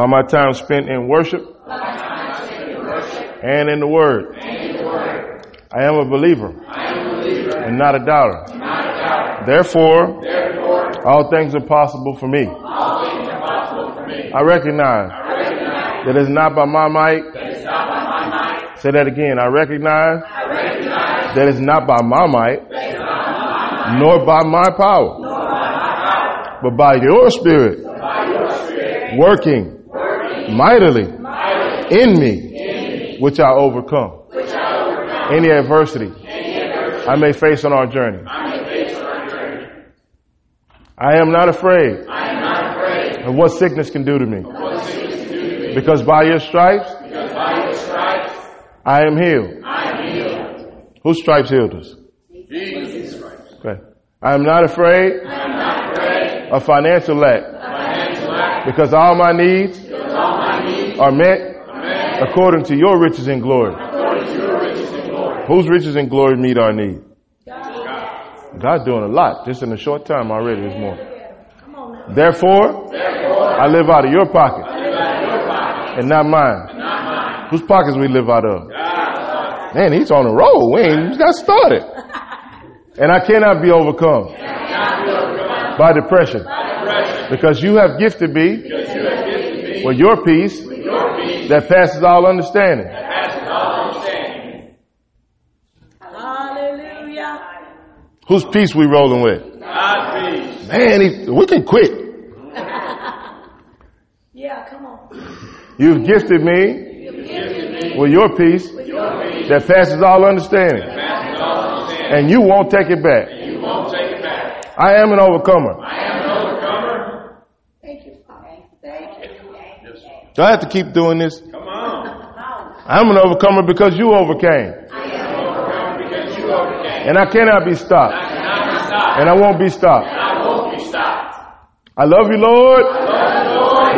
by my time spent in worship and in the word. I am a believer and not a doubter. Therefore, all things are possible for me. I recognize that it's not by my might. Say that again. I recognize that it's not by my might nor by my power, but by your spirit working mightily in me, which I overcome any adversity I may face on our journey. I am not afraid of what sickness can do to me. Because by your stripes, I am healed. Whose stripes healed us? Okay. I am not afraid of financial lack. Because all my needs are met according to your riches and glory. Whose riches and glory meet our need? God's doing a lot just in a short time already this morning. Therefore, I live out of your pocket and not mine. Whose pockets we live out of? Man, he's on a roll. We ain't got started. And I cannot be overcome by depression because you have gifted me with your peace that passes all understanding. Hallelujah. Whose peace we rolling with? God's peace. Man, he, we can quit. Yeah, come on. You've gifted me with your peace that passes all understanding. And you won't take it back. I am an overcomer. Thank you, Father. Thank you. Do I have to keep doing this? Come on. I'm an overcomer because you overcame. I because you overcame. And I cannot be stopped. And I won't be stopped. I won't be stopped. I love you, Lord,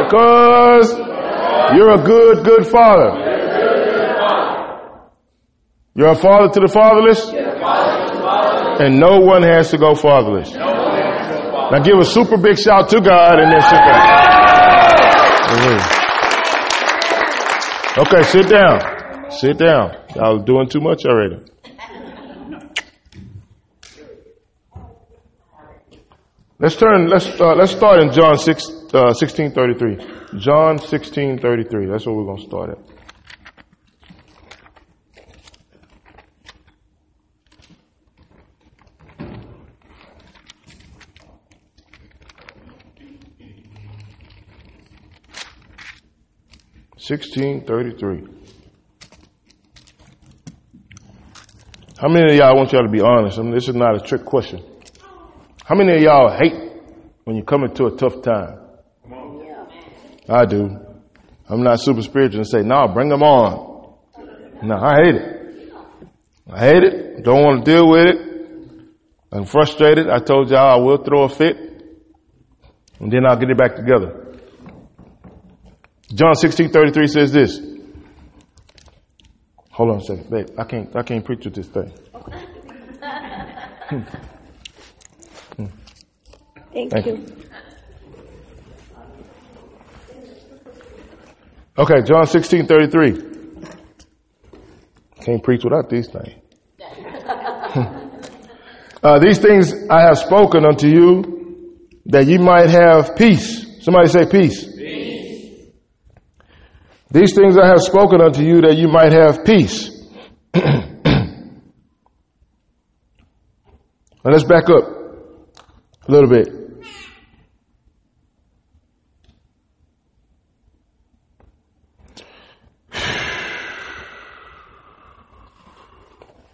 because you're a good, good father. You're a father to the fatherless, and no one has to go fatherless. Now give a super big shout to God and then sit down. Okay, sit down. Sit down. Y'all doing too much already. Let's turn. Let's uh, let's start in John six uh, sixteen thirty three. John sixteen thirty three. That's where we're gonna start at. Sixteen thirty three. How many of y'all I want y'all to be honest? I mean, this is not a trick question. How many of y'all hate when you come into a tough time? I do. I'm not super spiritual and say, no, bring them on. No, I hate it. I hate it. Don't want to deal with it. I'm frustrated. I told y'all I will throw a fit and then I'll get it back together. John 16, 33 says this. Hold on a second, babe. I can't, I can't preach with this thing. Thank, Thank you. you. Okay, John 16, 33. Can't preach without these things. uh, these things I have spoken unto you that ye might have peace. Somebody say peace. peace. These things I have spoken unto you that you might have peace. now let's back up a little bit.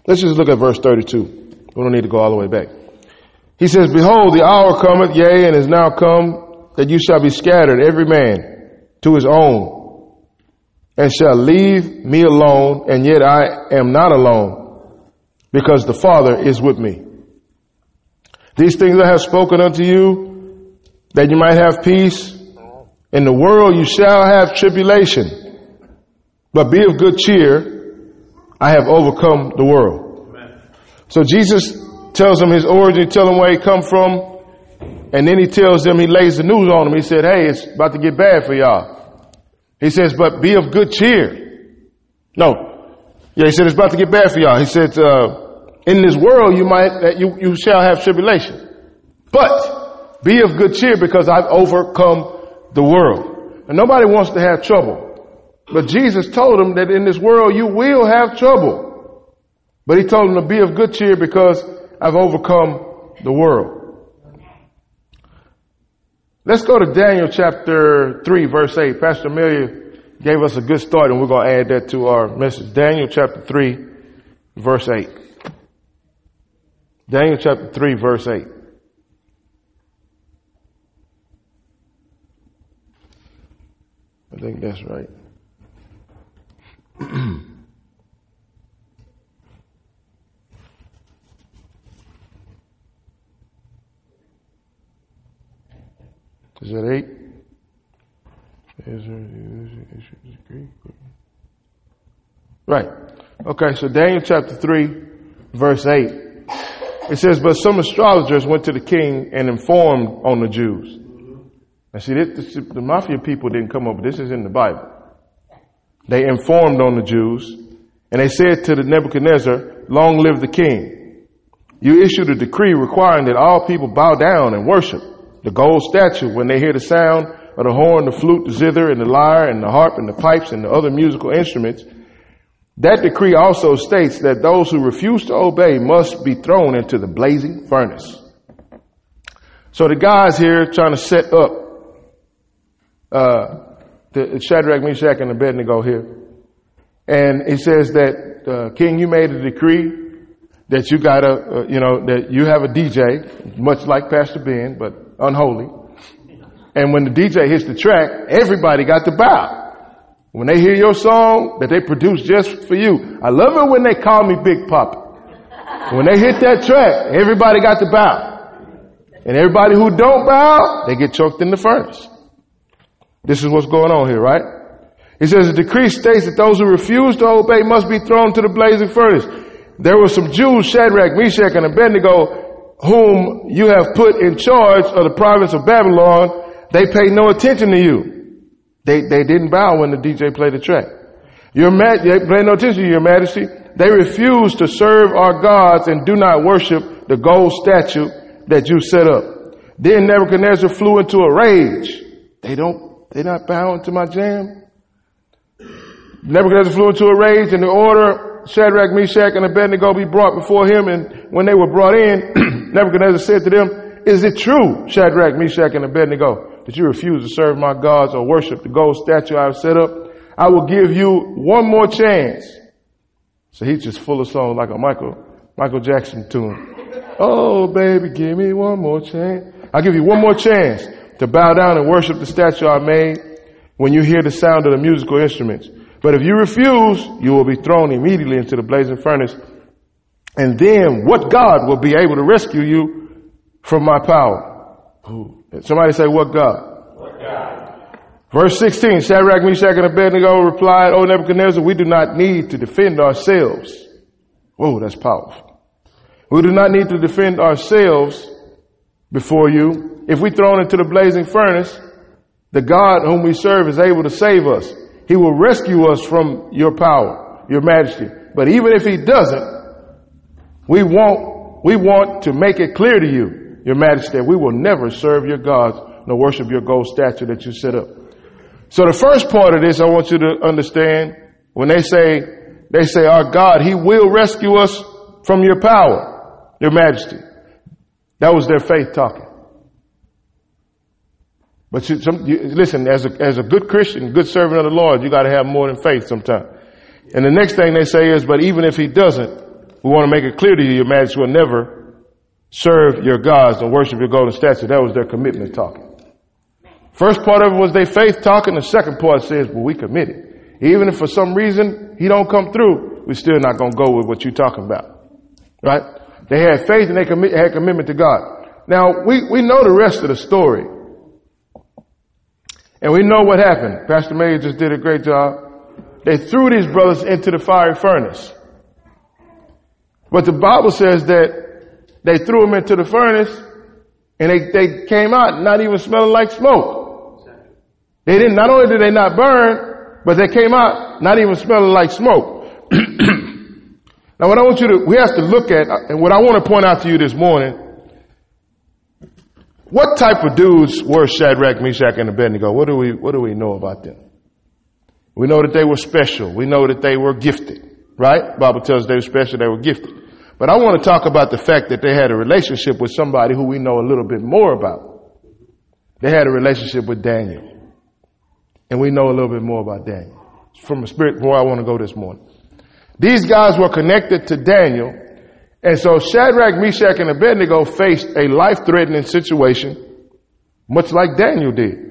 Let's just look at verse 32. We don't need to go all the way back. He says, Behold, the hour cometh, yea, and is now come, that you shall be scattered, every man to his own, and shall leave me alone, and yet I am not alone, because the Father is with me. These things I have spoken unto you, that you might have peace. In the world you shall have tribulation, but be of good cheer. I have overcome the world. So Jesus tells them his origin, he tells them where he come from, and then he tells them, he lays the news on them. He said, hey, it's about to get bad for y'all. He says, but be of good cheer. No. Yeah, he said, it's about to get bad for y'all. He said, uh, in this world you might, that you, you shall have tribulation. But be of good cheer because I've overcome the world. And nobody wants to have trouble. But Jesus told him that in this world you will have trouble. But he told him to be of good cheer because I've overcome the world. Let's go to Daniel chapter 3 verse 8. Pastor Amelia gave us a good start and we're going to add that to our message. Daniel chapter 3 verse 8. Daniel chapter 3 verse 8. I think that's right. Is that eight? Right. Okay, so Daniel chapter 3, verse 8. It says, But some astrologers went to the king and informed on the Jews. And see, this, the mafia people didn't come up with this, is in the Bible. They informed on the Jews, and they said to the Nebuchadnezzar, Long live the king. You issued a decree requiring that all people bow down and worship the gold statue when they hear the sound of the horn, the flute, the zither, and the lyre, and the harp, and the pipes, and the other musical instruments. That decree also states that those who refuse to obey must be thrown into the blazing furnace. So the guys here trying to set up uh, the Shadrach, Meshach, and Abednego here, and it says that uh, King, you made a decree that you got a, uh, you know, that you have a DJ, much like Pastor Ben, but unholy. And when the DJ hits the track, everybody got to bow. When they hear your song that they produce just for you. I love it when they call me Big Papa. When they hit that track, everybody got to bow. And everybody who don't bow, they get choked in the furnace. This is what's going on here, right? He says the decree states that those who refuse to obey must be thrown to the blazing furnace. There were some Jews, Shadrach, Meshach, and Abednego, whom you have put in charge of the province of Babylon. They paid no attention to you. They, they didn't bow when the DJ played the track. Your ma- they paid no attention to your majesty. They refused to serve our gods and do not worship the gold statue that you set up. Then Nebuchadnezzar flew into a rage. They don't, they're not bowing to my jam. Nebuchadnezzar flew into a rage and the order Shadrach, Meshach, and Abednego be brought before him. And when they were brought in, Nebuchadnezzar said to them, Is it true, Shadrach, Meshach, and Abednego, that you refuse to serve my gods or worship the gold statue I have set up? I will give you one more chance. So he's just full of songs like a Michael, Michael Jackson tune. Oh, baby, give me one more chance. I'll give you one more chance to bow down and worship the statue I made when you hear the sound of the musical instruments. But if you refuse, you will be thrown immediately into the blazing furnace. And then what God will be able to rescue you from my power? Somebody say, what God? What God? Verse 16, Shadrach, Meshach, and Abednego replied, O Nebuchadnezzar, we do not need to defend ourselves. Whoa, that's powerful. We do not need to defend ourselves before you. If we thrown into the blazing furnace, the God whom we serve is able to save us. He will rescue us from your power, your majesty. But even if he doesn't, we want, we want to make it clear to you, your majesty, that we will never serve your gods nor worship your gold statue that you set up. So the first part of this, I want you to understand, when they say, they say, our God, he will rescue us from your power, your majesty. That was their faith talking. But you, some, you, listen, as a, as a good Christian, good servant of the Lord, you got to have more than faith sometimes. And the next thing they say is, but even if he doesn't, we want to make it clear to you, your majesty will never serve your gods and worship your golden statue. That was their commitment talking. First part of it was their faith talking. The second part says, well, we committed. Even if for some reason he don't come through, we're still not going to go with what you're talking about. Right? They had faith and they commit, had commitment to God. Now, we, we know the rest of the story. And we know what happened. Pastor May just did a great job. They threw these brothers into the fiery furnace. But the Bible says that they threw them into the furnace and they, they came out not even smelling like smoke. They didn't, not only did they not burn, but they came out not even smelling like smoke. now what I want you to, we have to look at, and what I want to point out to you this morning, what type of dudes were Shadrach, Meshach, and Abednego? What do we, what do we know about them? We know that they were special. We know that they were gifted, right? Bible tells they were special, they were gifted. But I want to talk about the fact that they had a relationship with somebody who we know a little bit more about. They had a relationship with Daniel. And we know a little bit more about Daniel. From the spirit where I want to go this morning. These guys were connected to Daniel. And so Shadrach, Meshach, and Abednego faced a life-threatening situation, much like Daniel did.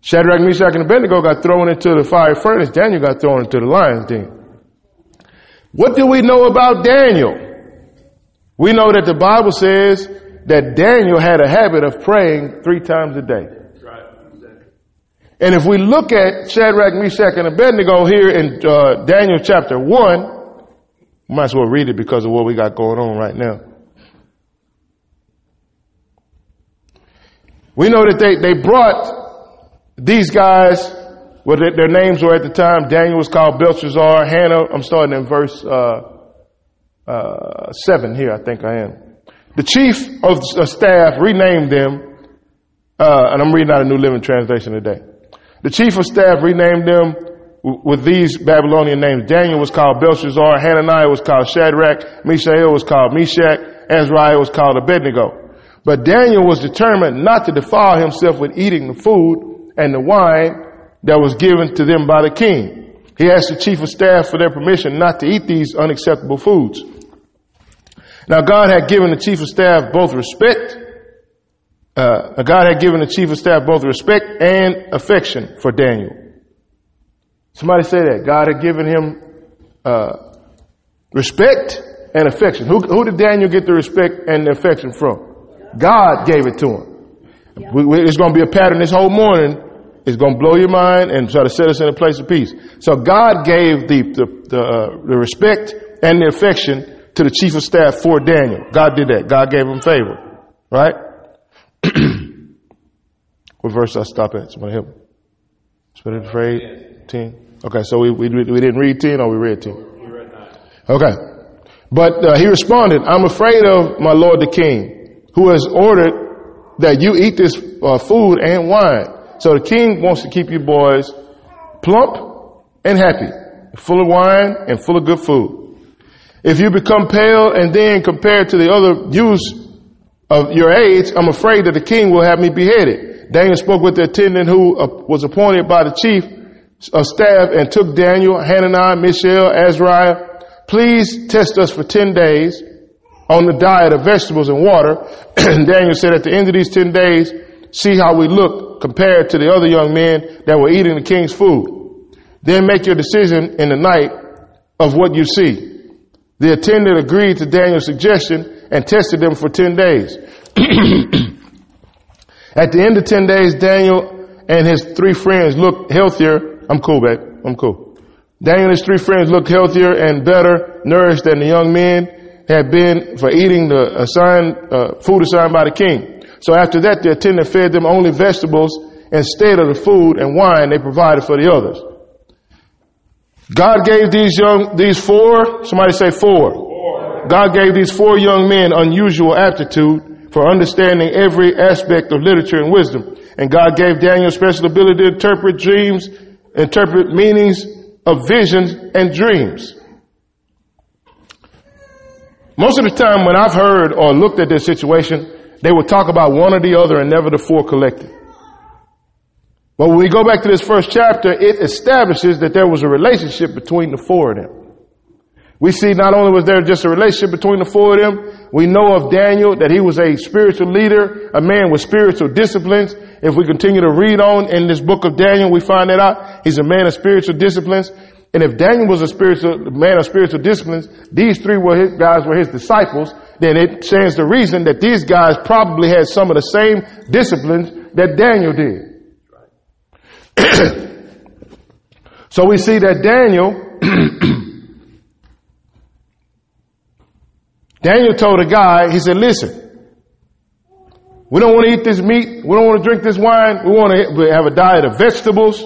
Shadrach, Meshach, and Abednego got thrown into the fire furnace. Daniel got thrown into the lion's den. What do we know about Daniel? We know that the Bible says that Daniel had a habit of praying three times a day. And if we look at Shadrach, Meshach, and Abednego here in uh, Daniel chapter 1, we might as well read it because of what we got going on right now. We know that they, they brought these guys what their names were at the time. Daniel was called Belshazzar. Hannah, I'm starting in verse uh, uh, 7 here, I think I am. The chief of staff renamed them, uh, and I'm reading out a New Living Translation today. The chief of staff renamed them with these Babylonian names. Daniel was called Belshazzar, Hananiah was called Shadrach, Mishael was called Meshach, Azariah was called Abednego. But Daniel was determined not to defile himself with eating the food and the wine that was given to them by the king. He asked the chief of staff for their permission not to eat these unacceptable foods. Now God had given the chief of staff both respect, uh, God had given the chief of staff both respect and affection for Daniel. Somebody say that. God had given him, uh, respect and affection. Who, who did Daniel get the respect and the affection from? God gave it to him. We, we, it's going to be a pattern this whole morning is going to blow your mind and try to set us in a place of peace. So God gave the, the, the, uh, the respect and the affection to the chief of staff for Daniel. God did that. God gave him favor. Right? what verse I stop at? Somebody help me. Spirit of afraid? 10. Okay, so we, we, we didn't read 10 or we read 10? We read 9. Okay. But uh, he responded, I'm afraid of my lord the king, who has ordered that you eat this uh, food and wine. So the king wants to keep you boys plump and happy, full of wine and full of good food. If you become pale and then compared to the other youths of your age, I'm afraid that the king will have me beheaded. Daniel spoke with the attendant who was appointed by the chief of staff and took Daniel, Hananiah, Mishael, Azariah. Please test us for 10 days on the diet of vegetables and water. Daniel said at the end of these 10 days, see how we look compared to the other young men that were eating the king's food. Then make your decision in the night of what you see. The attendant agreed to Daniel's suggestion and tested them for 10 days. At the end of 10 days, Daniel and his three friends looked healthier. I'm cool, babe. I'm cool. Daniel and his three friends looked healthier and better nourished than the young men had been for eating the assigned, uh, food assigned by the king. So after that, the attendant fed them only vegetables instead of the food and wine they provided for the others. God gave these young, these four, somebody say four. four. God gave these four young men unusual aptitude for understanding every aspect of literature and wisdom. And God gave Daniel special ability to interpret dreams, interpret meanings of visions and dreams. Most of the time when I've heard or looked at this situation, they would talk about one or the other and never the four collected. But when we go back to this first chapter, it establishes that there was a relationship between the four of them. We see not only was there just a relationship between the four of them, we know of Daniel that he was a spiritual leader, a man with spiritual disciplines. If we continue to read on in this book of Daniel, we find that out. He's a man of spiritual disciplines. And if Daniel was a spiritual man of spiritual disciplines, these three were his guys were his disciples, then it stands to reason that these guys probably had some of the same disciplines that Daniel did. so we see that Daniel, Daniel told a guy, he said, listen, we don't want to eat this meat. We don't want to drink this wine. We want to have a diet of vegetables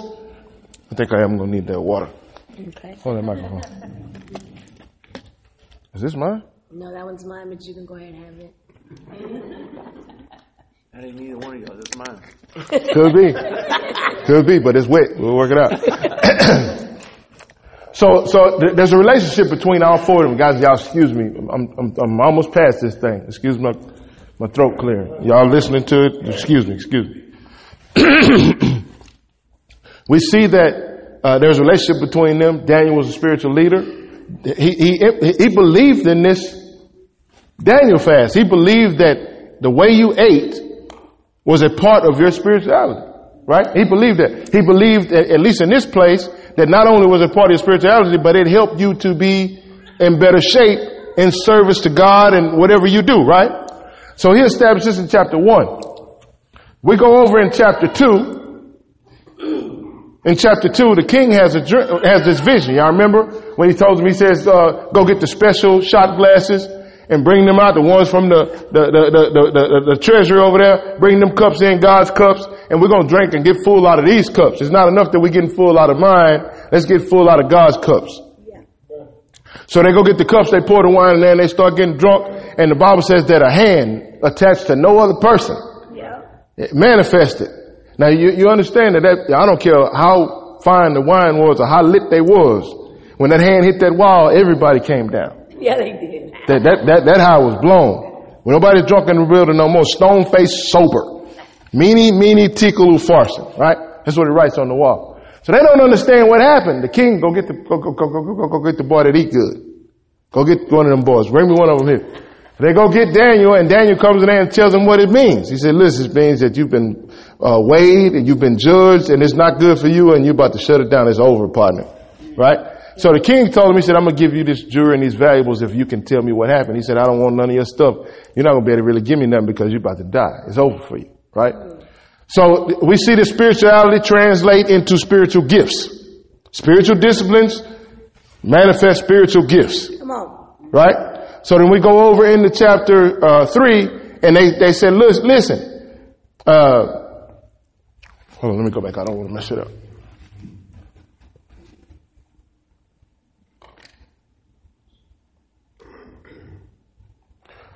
I think I am going to need that water. Okay. Hold that microphone. Is this mine? No, that one's mine, but you can go ahead and have it. I didn't need one of y'all. That's mine. Could be. Could be, but it's wet. We'll work it out. so, so th- there's a relationship between all four of them. Guys, y'all excuse me. I'm, I'm, I'm almost past this thing. Excuse my, my throat clearing. Y'all listening to it? Excuse me, excuse me. we see that uh, there's a relationship between them. Daniel was a spiritual leader. He, he, he believed in this Daniel fast. He believed that the way you ate was a part of your spirituality, right? He believed that. He believed, at least in this place, that not only was it part of your spirituality, but it helped you to be in better shape in service to God and whatever you do, right? So he established this in chapter one. We go over in chapter two. In chapter two, the king has a has this vision. Y'all remember when he told him? He says, uh, "Go get the special shot glasses and bring them out. The ones from the the the the, the, treasury over there. Bring them cups in, God's cups, and we're gonna drink and get full out of these cups. It's not enough that we're getting full out of mine. Let's get full out of God's cups." So they go get the cups, they pour the wine in there, and they start getting drunk. And the Bible says that a hand attached to no other person it manifested. Now you, you understand that, that I don't care how fine the wine was or how lit they was. When that hand hit that wall, everybody came down. Yeah, they did. That that that that it was blown. When nobody's drunk in the building no more, stone faced sober. Mene mene tekel farson, right? That's what it writes on the wall. So they don't understand what happened. The king go get the go go go go go, go, get the boy that eat good. Go get one of them boys. Bring me one of them here. They go get Daniel, and Daniel comes in there and tells them what it means. He said, "Listen, it means that you've been uh, weighed and you've been judged, and it's not good for you, and you're about to shut it down. It's over, partner." Right? So the king told him, he said, "I'm gonna give you this jewelry and these valuables if you can tell me what happened." He said, "I don't want none of your stuff. You're not gonna be able to really give me nothing because you're about to die. It's over for you." Right? So we see the spirituality translate into spiritual gifts. Spiritual disciplines manifest spiritual gifts Come on. right? So then we go over into chapter uh, three, and they they said, listen, listen. Uh, hold on, let me go back. I don't want to mess it up.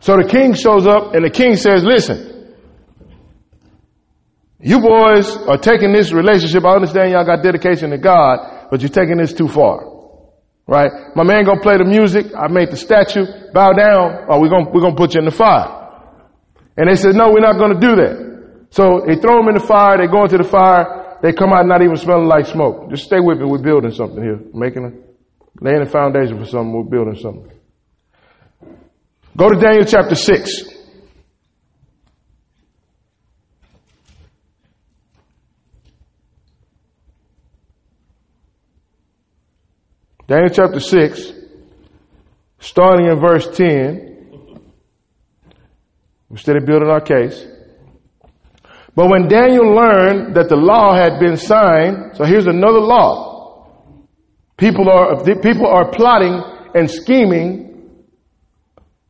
So the king shows up, and the king says, "Listen, you boys are taking this relationship. I understand y'all got dedication to God, but you're taking this too far." Right? My man gonna play the music. I made the statue. Bow down, or we're gonna, we're gonna put you in the fire. And they said, no, we're not gonna do that. So they throw them in the fire. They go into the fire. They come out not even smelling like smoke. Just stay with me. We're building something here. Making a, laying a foundation for something. We're building something. Go to Daniel chapter 6. Daniel chapter 6, starting in verse 10. We're still building our case. But when Daniel learned that the law had been signed, so here's another law. People are, people are plotting and scheming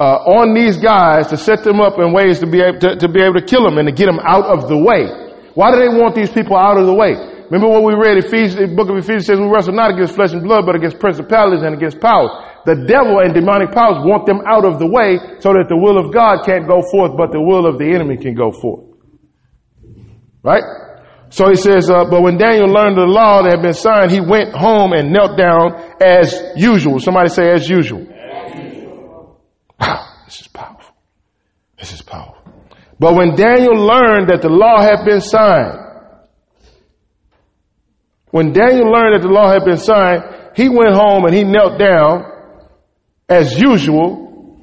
uh, on these guys to set them up in ways to be able to, to be able to kill them and to get them out of the way. Why do they want these people out of the way? Remember what we read Ephesians, the book of Ephesians says we wrestle not against flesh and blood, but against principalities and against powers. The devil and demonic powers want them out of the way so that the will of God can't go forth, but the will of the enemy can go forth. Right? So he says, uh, but when Daniel learned the law that had been signed, he went home and knelt down as usual. Somebody say as usual. This is powerful. This is powerful. But when Daniel learned that the law had been signed, when Daniel learned that the law had been signed, he went home and he knelt down as usual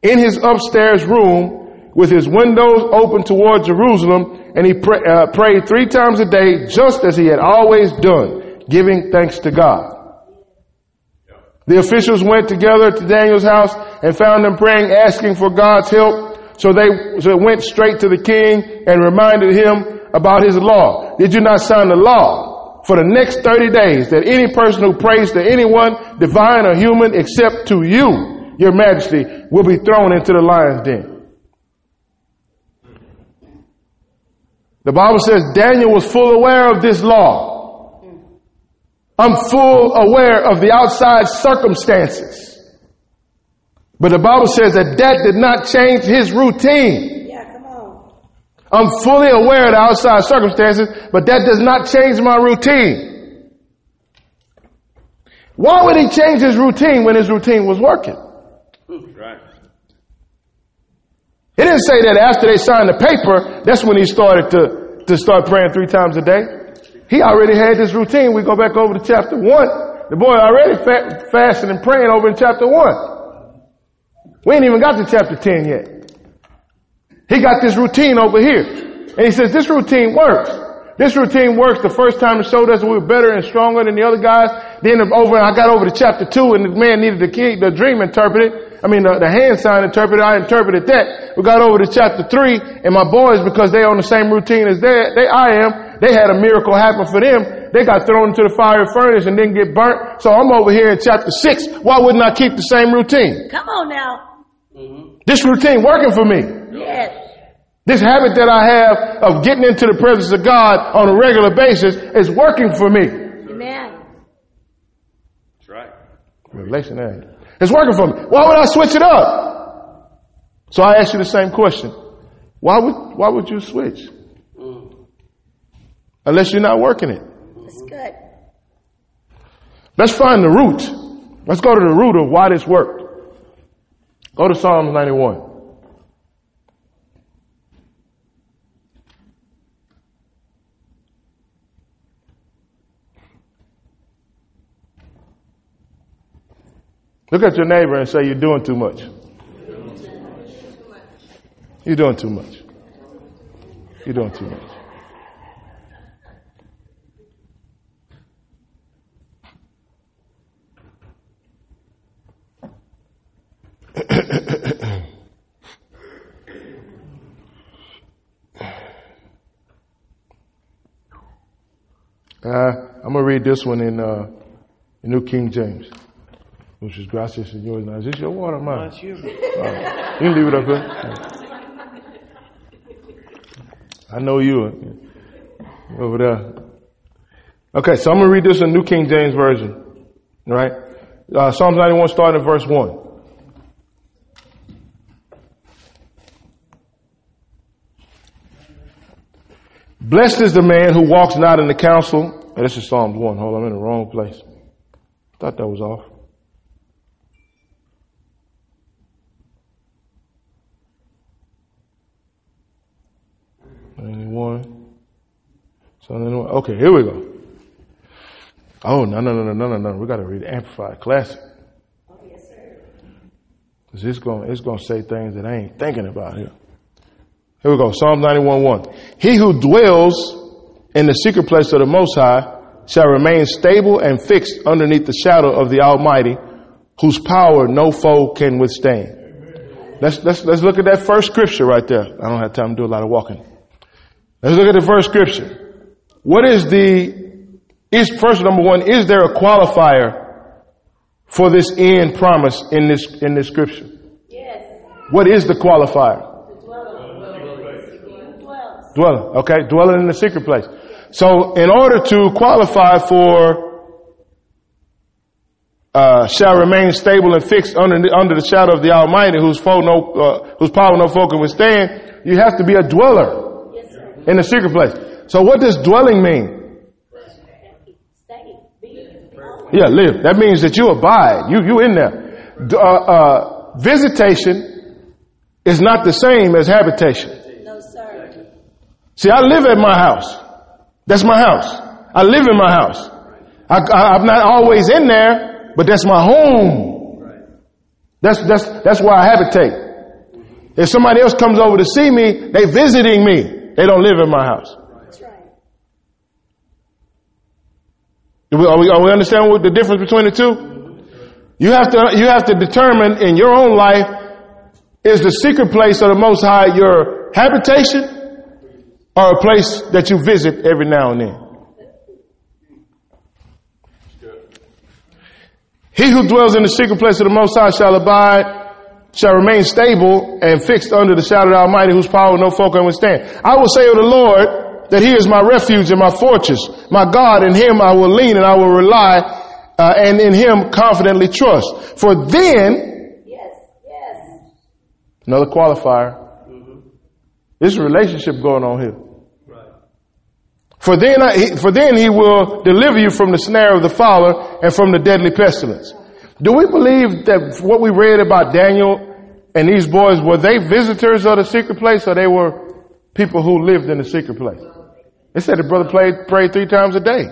in his upstairs room with his windows open toward Jerusalem and he pray, uh, prayed three times a day just as he had always done, giving thanks to God. The officials went together to Daniel's house and found him praying, asking for God's help. So they, so went straight to the king and reminded him about his law. Did you not sign the law for the next 30 days that any person who prays to anyone, divine or human, except to you, your majesty, will be thrown into the lion's den? The Bible says Daniel was full aware of this law. I'm full aware of the outside circumstances. But the Bible says that that did not change his routine. Yeah, come on. I'm fully aware of the outside circumstances, but that does not change my routine. Why would he change his routine when his routine was working? Right. He didn't say that after they signed the paper, that's when he started to, to start praying three times a day. He already had this routine. We go back over to chapter one. The boy already fa- fasting and praying over in chapter one. We ain't even got to chapter 10 yet. He got this routine over here. And he says, this routine works. This routine works the first time it showed us we were better and stronger than the other guys. Then over, I got over to chapter two and the man needed the key, the dream interpreted. I mean, the, the hand sign interpreted. I interpreted that. We got over to chapter three and my boys, because they on the same routine as they, they, I am, they had a miracle happen for them. They got thrown into the fire furnace and didn't get burnt. So I'm over here in chapter six. Why wouldn't I keep the same routine? Come on now. This routine working for me. Yes. This habit that I have of getting into the presence of God on a regular basis is working for me. Amen. That's right. Revelation eight. It's working for me. Why would I switch it up? So I ask you the same question. Why would, why would you switch? Unless you're not working it. That's good. Let's find the root. Let's go to the root of why this worked. Go to Psalms 91. Look at your neighbor and say, You're doing too much. You're doing too much. You're doing too much. Uh, I'm gonna read this one in uh, the New King James, which is gracias and yours. Now, is this your water, mine? That's you. Right. You can leave it up here. I know you over there. Okay, so I'm gonna read this in New King James Version. All right, uh, Psalms 91, starting at verse one. Blessed is the man who walks not in the counsel. Oh, this is Psalms 1. Hold on, I'm in the wrong place. Thought that was off. Ninety-one. So okay, here we go. Oh no no no no no no no! We got to read Amplified Classic. Oh yes, Cause it's gonna it's going to say things that I ain't thinking about here. Here we go. Psalm 91 1. He who dwells in the secret place of the Most High shall remain stable and fixed underneath the shadow of the Almighty, whose power no foe can withstand. Let's, let's, let's look at that first scripture right there. I don't have time to do a lot of walking. Let's look at the first scripture. What is the, is first number one, is there a qualifier for this end promise in this, in this scripture? Yes. What is the qualifier? Dwelling, okay? Dwelling in the secret place. So in order to qualify for uh, shall remain stable and fixed under the, under the shadow of the Almighty, whose foe no, uh, whose power no foe can withstand. You have to be a dweller Yes, in the secret place. So what does dwelling mean? Yeah, live. That means that you abide. You you in there. Uh, uh, visitation is not the same as habitation. See, I live at my house. That's my house. I live in my house. I, I, I'm not always in there, but that's my home. That's, that's, that's where I habitate. If somebody else comes over to see me, they visiting me. They don't live in my house. That's right. Are we, are we understand what the difference between the two? You have to, you have to determine in your own life, is the secret place of the Most High your habitation or a place that you visit every now and then? He who dwells in the secret place of the Most High shall abide, shall remain stable and fixed under the shadow of the Almighty, whose power no foe can withstand. I will say of the Lord, that he is my refuge and my fortress, my God, in him I will lean and I will rely, uh, and in him confidently trust. For then, Yes, yes. another qualifier, there's a relationship going on here. For then, I, he- for then he will deliver you from the snare of the fowler and from the deadly pestilence. Do we believe that what we read about Daniel and these boys, were they visitors of the secret place or they were people who lived in the secret place? They said the brother played, prayed three times a day.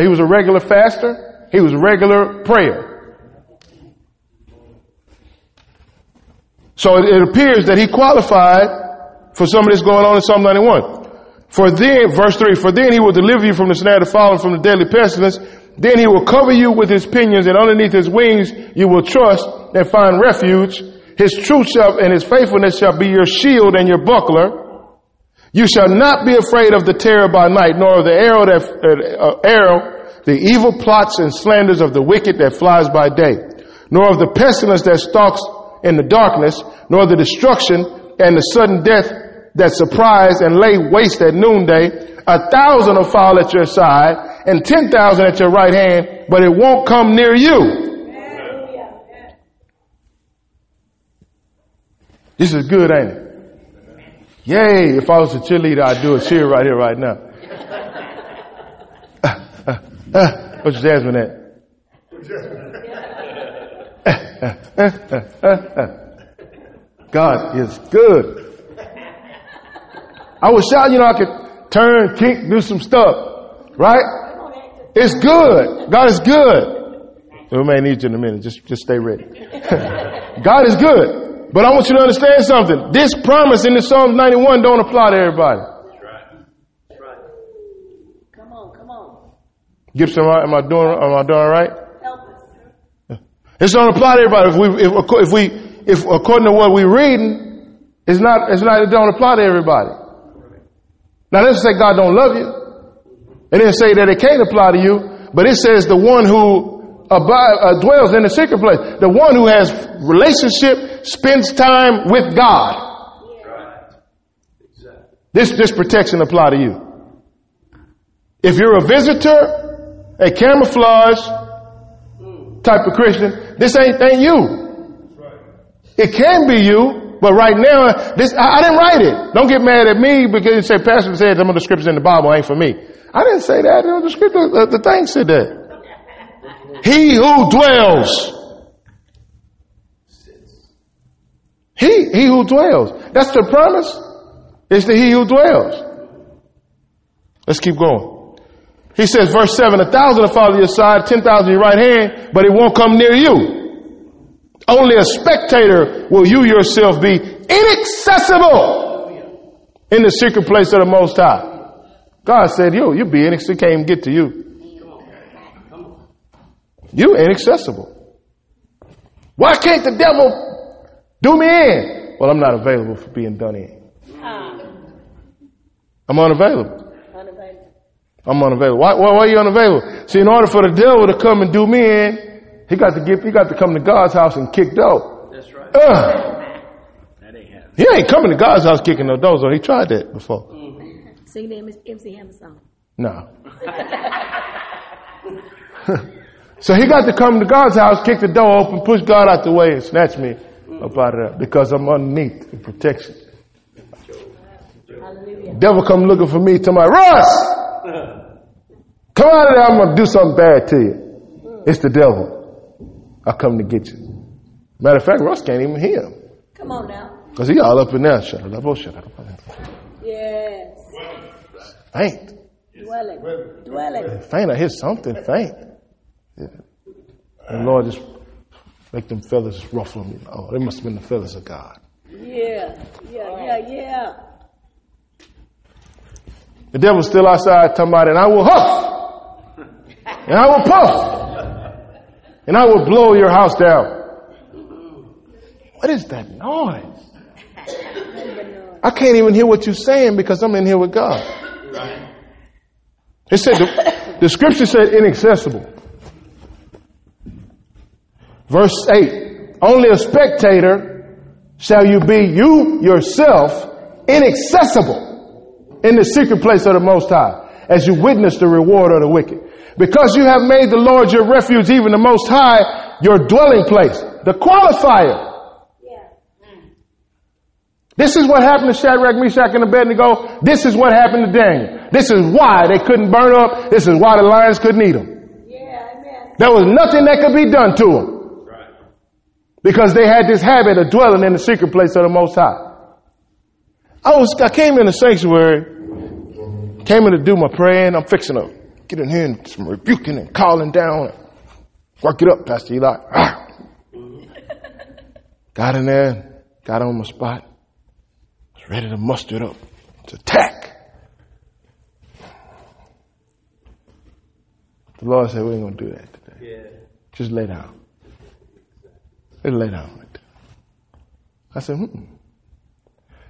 He was a regular faster. He was a regular prayer. So it, it appears that he qualified for some of this going on in Psalm 91. For then, verse 3, for then he will deliver you from the snare of the fallen, from the deadly pestilence. Then he will cover you with his pinions, and underneath his wings you will trust and find refuge. His truth shall, and his faithfulness shall be your shield and your buckler. You shall not be afraid of the terror by night, nor of the arrow that, uh, uh, arrow, the evil plots and slanders of the wicked that flies by day, nor of the pestilence that stalks in the darkness, nor the destruction and the sudden death that surprise and lay waste at noonday. A thousand will fall at your side and ten thousand at your right hand, but it won't come near you. This is good, ain't it? Yay, if I was a cheerleader, I'd do a cheer right here, right now. What's Jasmine at? God is good. I was shouting, you know, I could turn, kick, do some stuff, right? It's good. God is good. We may need you in a minute. Just, just stay ready. God is good. But I want you to understand something. This promise in the Psalm 91 don't apply to everybody. That's right. That's right. Come on, come on. Gibson, am I, am I doing, am I doing right? Help us. This don't apply to everybody. If we, if, if we, if according to what we're reading, it's not, it's not, it don't apply to everybody. Now, it doesn't say God don't love you. It didn't say that it can't apply to you, but it says the one who abide, uh, dwells in the secret place, the one who has relationship, spends time with God. This, this protection apply to you. If you're a visitor, a camouflage type of Christian, this ain't, ain't you. It can be you, but right now, this, I, I didn't write it. Don't get mad at me because you say, Pastor said some of the scriptures in the Bible ain't for me. I didn't say that. The scripture, the, the thing said that. He who dwells. He, he who dwells. That's the promise. It's the he who dwells. Let's keep going. He says, verse 7, a thousand will fall to your side, ten thousand your right hand, but it won't come near you. Only a spectator will you yourself be inaccessible in the secret place of the Most High. God said, yo, you'll be inaccessible. Can't even get to you. You inaccessible. Why can't the devil do me in? Well, I'm not available for being done in. I'm unavailable. unavailable. I'm unavailable. Why, why, why are you unavailable? See, in order for the devil to come and do me in, he got to get, he got to come to God's house and kick door. That's right. Ugh. That ain't happening. He ain't coming to God's house kicking no doors. Or he tried that before. Mm-hmm. Sing the MC MC Hammer song. No. so he got to come to God's house, kick the door open, push God out the way, and snatch me up out of there because I'm underneath the protection. Hallelujah. Devil come looking for me, tell my Russ, come out of there. I'm gonna do something bad to you. It's the devil. I come to get you. Matter of fact, Russ can't even hear him Come on now. because he all up in there. Shut up, oh, shut up. Yes. Faint, Dwelling. Dwelling. faint. I hear something faint. Yeah. And Lord just make them feathers ruffle me. Oh, they must have been the feathers of God. Yeah. Yeah, yeah, yeah. The devil's still outside talking about, and I will huff, and I will puff, and I will blow your house down. What is that noise? I can't even hear what you're saying because I'm in here with God. It said the, the scripture said inaccessible. Verse 8 Only a spectator shall you be, you yourself, inaccessible in the secret place of the Most High as you witness the reward of the wicked. Because you have made the Lord your refuge, even the Most High, your dwelling place. The qualifier. This is what happened to Shadrach, Meshach, and Abednego. This is what happened to Daniel. This is why they couldn't burn up. This is why the lions couldn't eat them. Yeah, amen. There was nothing that could be done to them. Because they had this habit of dwelling in the secret place of the Most High. I was, I came in the sanctuary, came in to do my praying. I'm fixing to get in here and some rebuking and calling down. Work it up, Pastor Eli. Ah. Got in there, got on my spot, was ready to muster it up to attack. The Lord said, we ain't gonna do that today. Yeah. Just lay down. Just lay down. I said, hmm.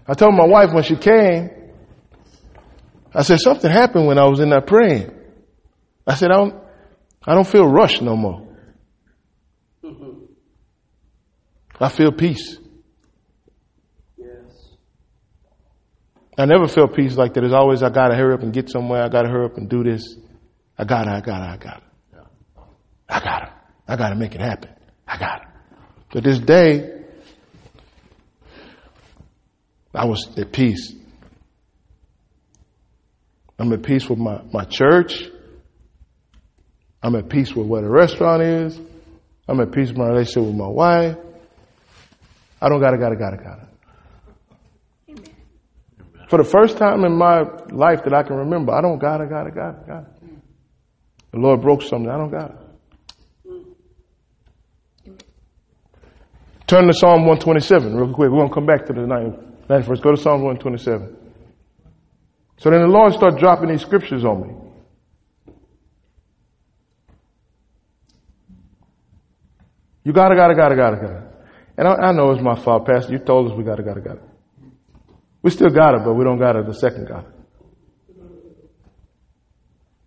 I told my wife when she came, I said, something happened when I was in there praying. I said, I don't, I don't feel rushed no more. I feel peace. Yes. I never felt peace like that. There's always, I gotta hurry up and get somewhere. I gotta hurry up and do this. I gotta, I gotta, I gotta. I gotta. I gotta make it happen. I gotta. But this day, I was at peace. I'm at peace with my, my church. I'm at peace with where the restaurant is. I'm at peace with my relationship with my wife. I don't gotta, gotta, gotta, gotta. For the first time in my life that I can remember, I don't gotta, gotta, gotta, gotta. The Lord broke something. I don't gotta. Turn to Psalm 127 real quick. We're going to come back to the 91st. Go to Psalm 127. So then the Lord started dropping these scriptures on me. You gotta, gotta, gotta, gotta, gotta. And I, I know it's my fault, Pastor. You told us we gotta, gotta, gotta. We still got it, but we don't got it the second gotta.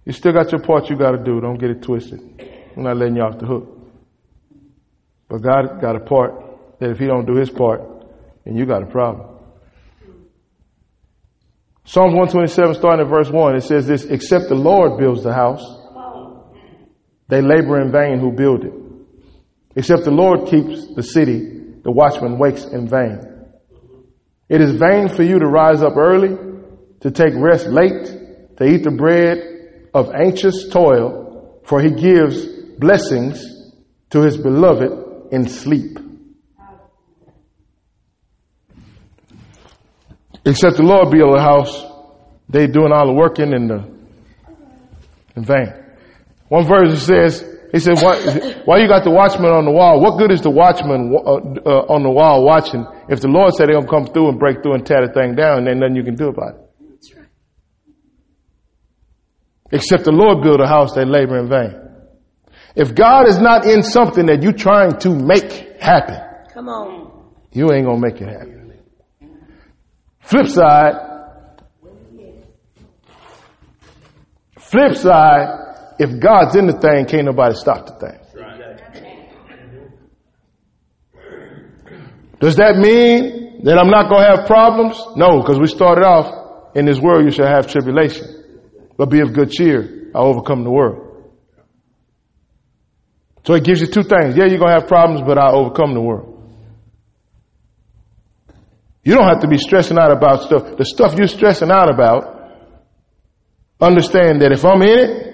You still got your part you gotta do. Don't get it twisted. I'm not letting you off the hook. But God got a part that if He don't do His part, then you got a problem. Psalms 127 starting at verse 1, it says this, except the Lord builds the house, they labor in vain who build it. Except the Lord keeps the city, the watchman wakes in vain. It is vain for you to rise up early, to take rest late, to eat the bread of anxious toil, for he gives blessings to his beloved in sleep. Except the Lord build a house, they doing all the working in the in vain. One verse says, he said, why, why you got the watchman on the wall? What good is the watchman uh, uh, on the wall watching if the Lord said he'll come through and break through and tear the thing down and then nothing you can do about it? Except the Lord build a house, they labor in vain. If God is not in something that you're trying to make happen, Come on. you ain't gonna make it happen. Flip side, flip side, if God's in the thing, can't nobody stop the thing. Does that mean that I'm not gonna have problems? No, because we started off in this world you shall have tribulation. But be of good cheer. I overcome the world. So it gives you two things. Yeah, you're gonna have problems, but I overcome the world. You don't have to be stressing out about stuff. The stuff you're stressing out about, understand that if I'm in it,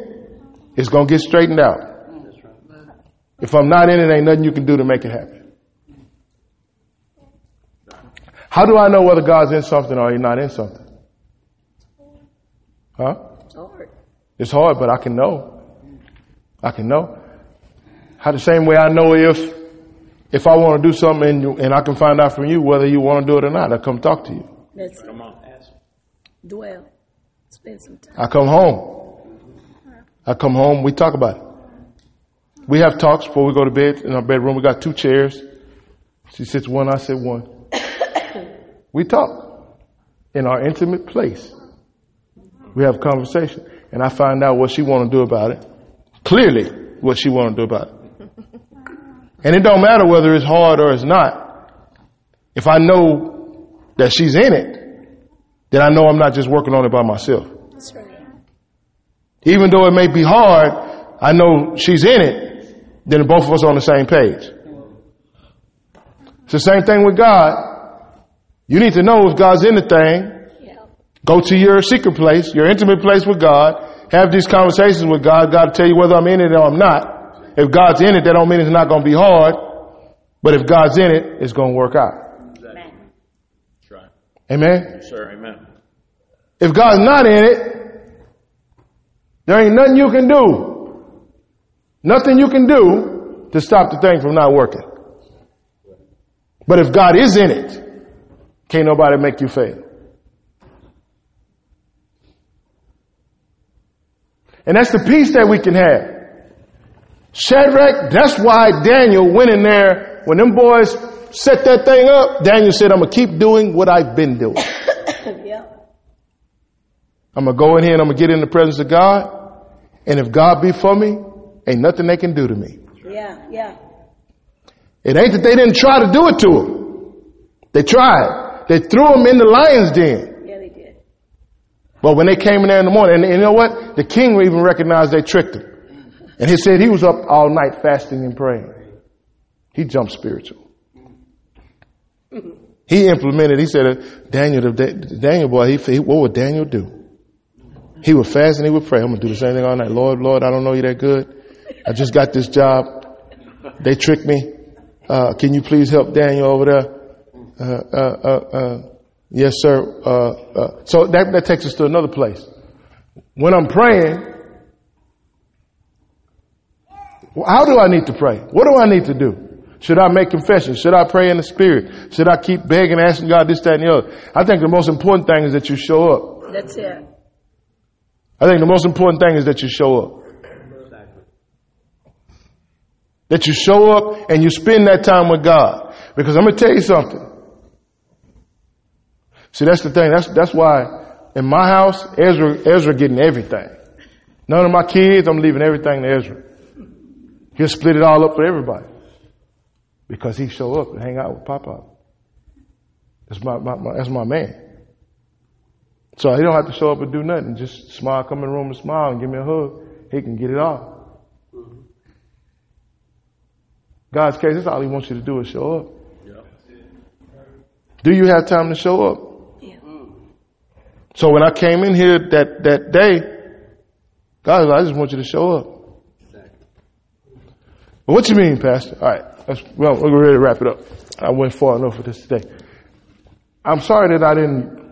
it's going to get straightened out. If I'm not in it, ain't nothing you can do to make it happen. How do I know whether God's in something or he's not in something? Huh? Lord. It's hard, but I can know. I can know. How the same way I know if if I want to do something and, you, and I can find out from you whether you want to do it or not, I come talk to you. Let's dwell. Spend some time. I come home. I come home. We talk about it. We have talks before we go to bed in our bedroom. We got two chairs. She sits one. I sit one. we talk in our intimate place. We have conversation, and I find out what she want to do about it. Clearly, what she want to do about it. And it don't matter whether it's hard or it's not. If I know that she's in it, then I know I'm not just working on it by myself. That's right. Even though it may be hard, I know she's in it, then both of us are on the same page. It's the same thing with God. You need to know if God's in the thing. Yeah. Go to your secret place, your intimate place with God. Have these conversations with God. God will tell you whether I'm in it or I'm not. If God's in it, that don't mean it's not going to be hard. But if God's in it, it's going to work out. That's right. Amen. Yes, sir. Amen. If God's not in it, there ain't nothing you can do. Nothing you can do to stop the thing from not working. But if God is in it, can't nobody make you fail. And that's the peace that we can have. Shadrach, that's why Daniel went in there when them boys set that thing up. Daniel said, I'm going to keep doing what I've been doing. yeah. I'm going to go in here and I'm going to get in the presence of God. And if God be for me, ain't nothing they can do to me. Yeah. Yeah. It ain't that they didn't try to do it to him. They tried. They threw him in the lion's den. Yeah, they did. But when they came in there in the morning, and you know what? The king even recognized they tricked him. And he said he was up all night fasting and praying. He jumped spiritual. Mm-hmm. He implemented, he said, Daniel, Daniel boy, he, what would Daniel do? He would fast and he would pray. I'm going to do the same thing all night. Lord, Lord, I don't know you that good. I just got this job. They tricked me. Uh, can you please help Daniel over there? Uh, uh, uh, uh, yes, sir. Uh, uh, so that, that takes us to another place. When I'm praying, how do I need to pray? What do I need to do? Should I make confession? Should I pray in the spirit? Should I keep begging, asking God this, that, and the other? I think the most important thing is that you show up. That's it. I think the most important thing is that you show up. That you show up and you spend that time with God. Because I'm going to tell you something. See, that's the thing. That's, that's why in my house, Ezra, Ezra getting everything. None of my kids, I'm leaving everything to Ezra. He'll split it all up for everybody. Because he show up and hang out with Papa. That's my, my, my, that's my man. So he don't have to show up and do nothing. Just smile, come in the room and smile and give me a hug. He can get it all. Mm-hmm. God's case, that's all he wants you to do is show up. Do you have time to show up? Yeah. Mm. So when I came in here that, that day, God like, I just want you to show up. Well, what you mean, Pastor? All right, let's, well, we're ready to wrap it up. I went far enough for this today. I'm sorry that I didn't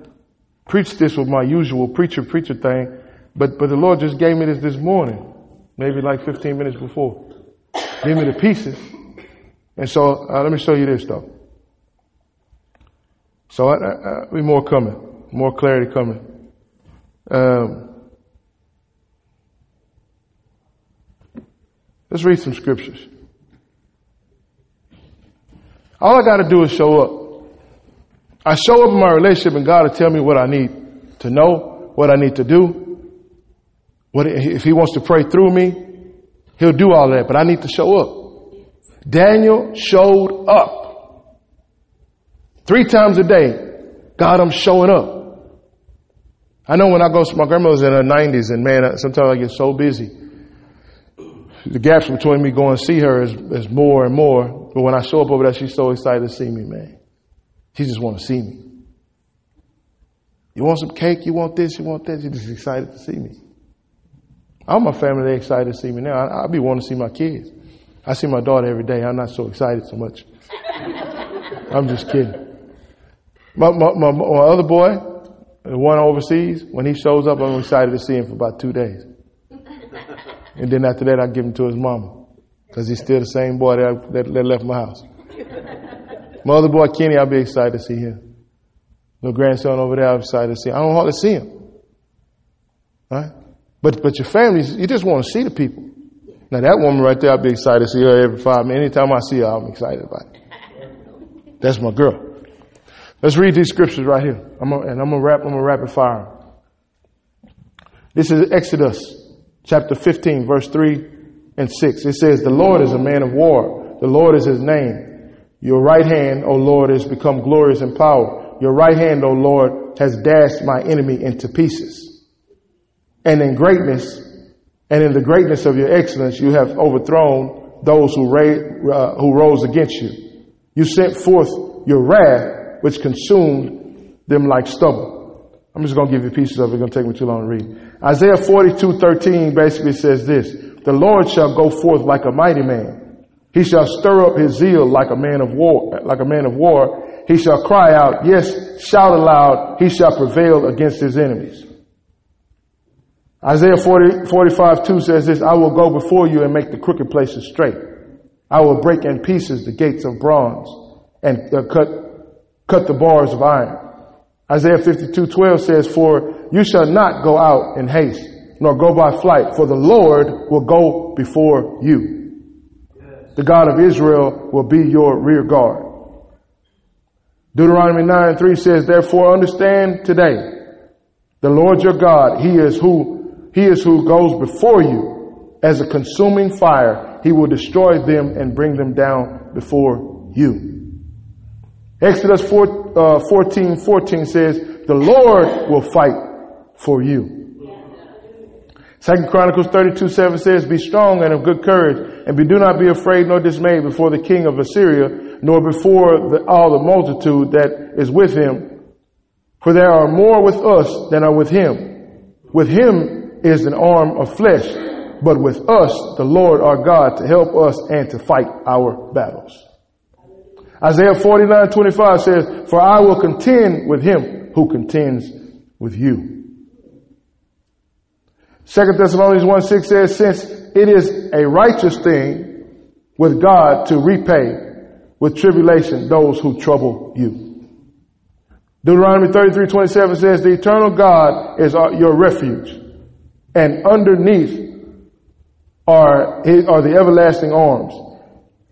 preach this with my usual preacher preacher thing, but but the Lord just gave me this this morning, maybe like 15 minutes before. Gave me the pieces, and so uh, let me show you this though. So uh, uh, be more coming, more clarity coming. Um, let's read some scriptures. All I got to do is show up. I show up in my relationship, and God will tell me what I need to know, what I need to do. What if He wants to pray through me, He'll do all that. But I need to show up. Daniel showed up three times a day. God, I'm showing up. I know when I go, my grandmother's in her 90s, and man, sometimes I get so busy. The gaps between me going to see her is, is more and more. But when I show up over there, she's so excited to see me, man. She just want to see me. You want some cake? You want this? You want that? She's just excited to see me. All my family, they're excited to see me now. I, I be wanting to see my kids. I see my daughter every day. I'm not so excited so much. I'm just kidding. My, my, my, my other boy, the one overseas, when he shows up, I'm excited to see him for about two days. And then after that, I give him to his mama. Because he's still the same boy that, that, that left my house. My other boy, Kenny, I'll be excited to see him. Little grandson over there, I'm excited to see him. I don't hardly see him. Right? But, but your family, you just want to see the people. Now that woman right there, I'll be excited to see her every five minutes. Anytime I see her, I'm excited about it. That's my girl. Let's read these scriptures right here. I'm gonna, and I'm gonna wrap, I'm gonna rapid fire. This is Exodus chapter 15, verse 3 and 6. It says, The Lord is a man of war. The Lord is his name. Your right hand, O Lord, has become glorious in power. Your right hand, O Lord, has dashed my enemy into pieces. And in greatness, and in the greatness of your excellence, you have overthrown those who, ra- uh, who rose against you. You sent forth your wrath, which consumed them like stubble. I'm just going to give you pieces of it. It's going to take me too long to read. Isaiah 42, 13 basically says this. The Lord shall go forth like a mighty man. He shall stir up his zeal like a man of war, like a man of war. He shall cry out, yes, shout aloud. He shall prevail against his enemies. Isaiah 40, 45, 2 says this, I will go before you and make the crooked places straight. I will break in pieces the gates of bronze and uh, cut, cut the bars of iron. Isaiah 52, 12 says, for you shall not go out in haste, nor go by flight, for the Lord will go before you. The God of Israel will be your rear guard. Deuteronomy 9 3 says, therefore understand today, the Lord your God, He is who he is who goes before you as a consuming fire. He will destroy them and bring them down before you. Exodus 4, uh, 14, 14 says, the Lord will fight for you. Second Chronicles 32, 7 says, Be strong and of good courage, and do not be afraid nor dismayed before the king of Assyria, nor before the, all the multitude that is with him. For there are more with us than are with him. With him is an arm of flesh, but with us, the Lord our God, to help us and to fight our battles. Isaiah 49, 25 says, For I will contend with him who contends with you. Second Thessalonians 1, 6 says, Since it is a righteous thing with God to repay with tribulation those who trouble you. Deuteronomy 33, 27 says, The eternal God is your refuge and underneath are, are the everlasting arms.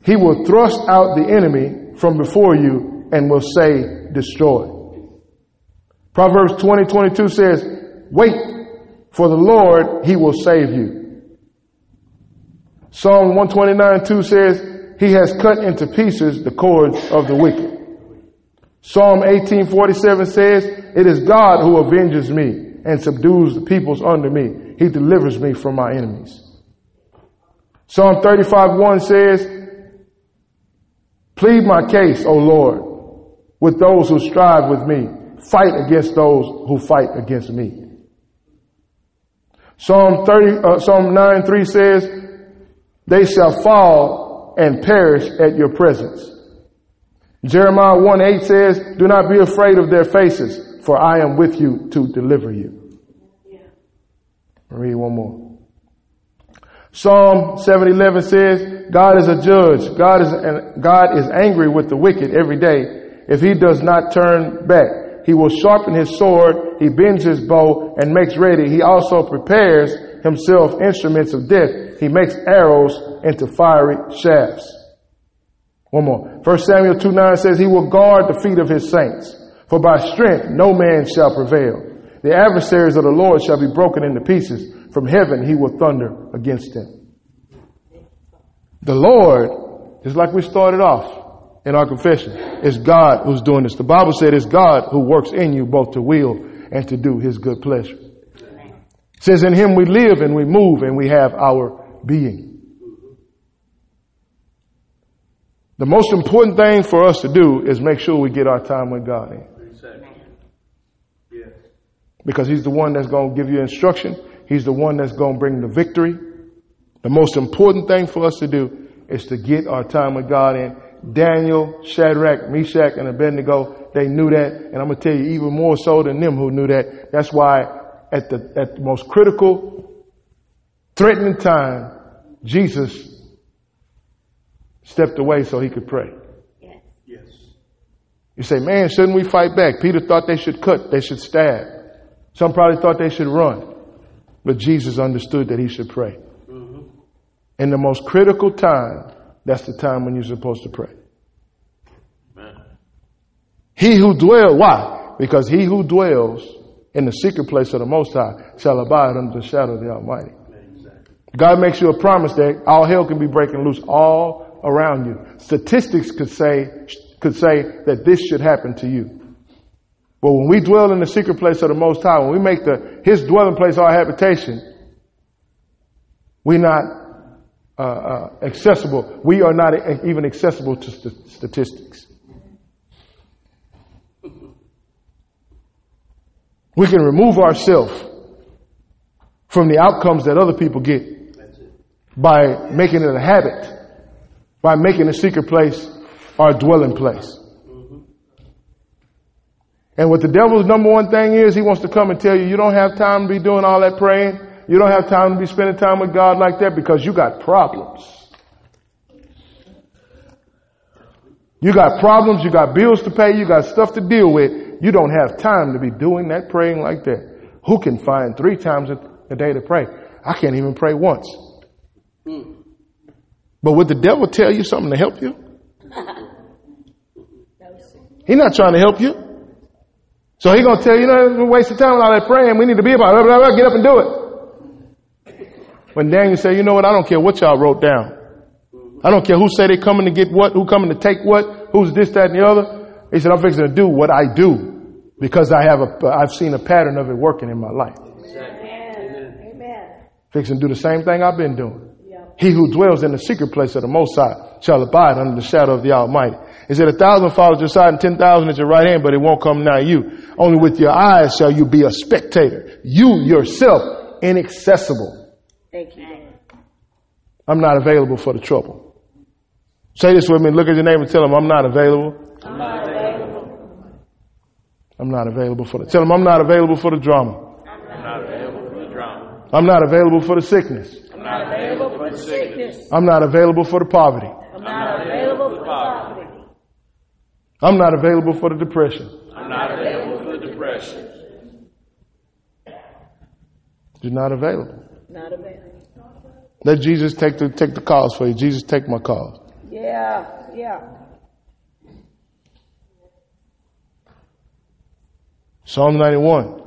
He will thrust out the enemy from before you and will say, destroy. Proverbs 20, 22 says, wait for the Lord, he will save you. Psalm 129, 2 says, he has cut into pieces the cords of the wicked. Psalm 1847 says, it is God who avenges me and subdues the peoples under me. He delivers me from my enemies. Psalm 35 1 says, Plead my case, O Lord, with those who strive with me. Fight against those who fight against me. Psalm 30, uh, Psalm 9 3 says, They shall fall and perish at your presence. Jeremiah 1 8 says, Do not be afraid of their faces for I am with you to deliver you. I'll read one more. Psalm 711 says, God is a judge. God is, God is angry with the wicked every day. If he does not turn back, he will sharpen his sword. He bends his bow and makes ready. He also prepares himself instruments of death. He makes arrows into fiery shafts. One more. First Samuel 2 9 says he will guard the feet of his saints. For by strength no man shall prevail. The adversaries of the Lord shall be broken into pieces. From heaven he will thunder against them. The Lord, just like we started off in our confession, is God who's doing this. The Bible said it's God who works in you both to will and to do his good pleasure. It says in him we live and we move and we have our being. The most important thing for us to do is make sure we get our time with God in. Because he's the one that's going to give you instruction. He's the one that's going to bring the victory. The most important thing for us to do is to get our time with God in. Daniel, Shadrach, Meshach, and Abednego, they knew that. And I'm going to tell you even more so than them who knew that. That's why at the, at the most critical, threatening time, Jesus stepped away so he could pray. Yes. You say, man, shouldn't we fight back? Peter thought they should cut, they should stab. Some probably thought they should run. But Jesus understood that he should pray. Mm-hmm. In the most critical time, that's the time when you're supposed to pray. Amen. He who dwells, why? Because he who dwells in the secret place of the Most High shall abide under the shadow of the Almighty. God makes you a promise that all hell can be breaking loose all around you. Statistics could say, could say that this should happen to you. But when we dwell in the secret place of the Most High, when we make the His dwelling place our habitation, we're not uh, uh, accessible. We are not even accessible to st- statistics. We can remove ourselves from the outcomes that other people get by making it a habit, by making a secret place our dwelling place. And what the devil's number one thing is, he wants to come and tell you, you don't have time to be doing all that praying. You don't have time to be spending time with God like that because you got problems. You got problems, you got bills to pay, you got stuff to deal with. You don't have time to be doing that praying like that. Who can find three times a day to pray? I can't even pray once. Mm. But would the devil tell you something to help you? He's not trying to help you. So he's gonna tell you, you know, we're wasting time with all that praying. We need to be about it. Blah, blah, blah, get up and do it. When Daniel said, you know what? I don't care what y'all wrote down. I don't care who say they coming to get what, who coming to take what, who's this, that, and the other. He said, I'm fixing to do what I do because I have a, I've seen a pattern of it working in my life. Amen. Amen. Fixing to do the same thing I've been doing. He who dwells in the secret place of the Most High shall abide under the shadow of the Almighty. He said, a thousand fall at your side and ten thousand at your right hand, but it won't come nigh you. Only with your eyes shall you be a spectator. You yourself inaccessible. Thank you. I'm not available for the trouble. Say this with me. Look at your neighbor and tell him, I'm not available. I'm not available. I'm not available for the, tell him I'm not available for the drama. I'm not available for the drama. I'm not available for the sickness. I'm not available for the sickness. I'm not available for the poverty. I'm not available for the poverty. I'm not available for the depression. I'm not available for the depression. You're not available. Not available. Let Jesus take the take the cause for you. Jesus take my cause. Yeah, yeah. Psalm 91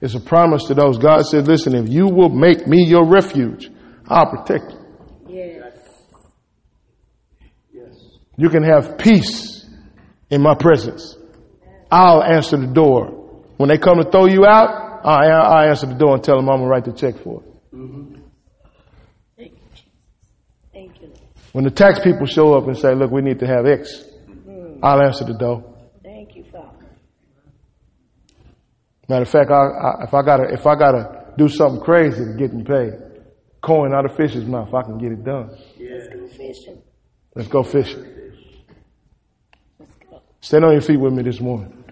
is a promise to those. God said, listen, if you will make me your refuge, I'll protect you. You can have peace in my presence. I'll answer the door. When they come to throw you out, I, I answer the door and tell them I'm going to write the check for it. Thank you, Jesus. Thank you. When the tax people show up and say, look, we need to have X, mm-hmm. I'll answer the door. Thank you, Father. Matter of fact, I, I, if I gotta, if I gotta do something crazy to get me paid, coin out of fish's mouth, I can get it done. Let's go fishing. Let's go fishing. Stand on your feet with me this morning.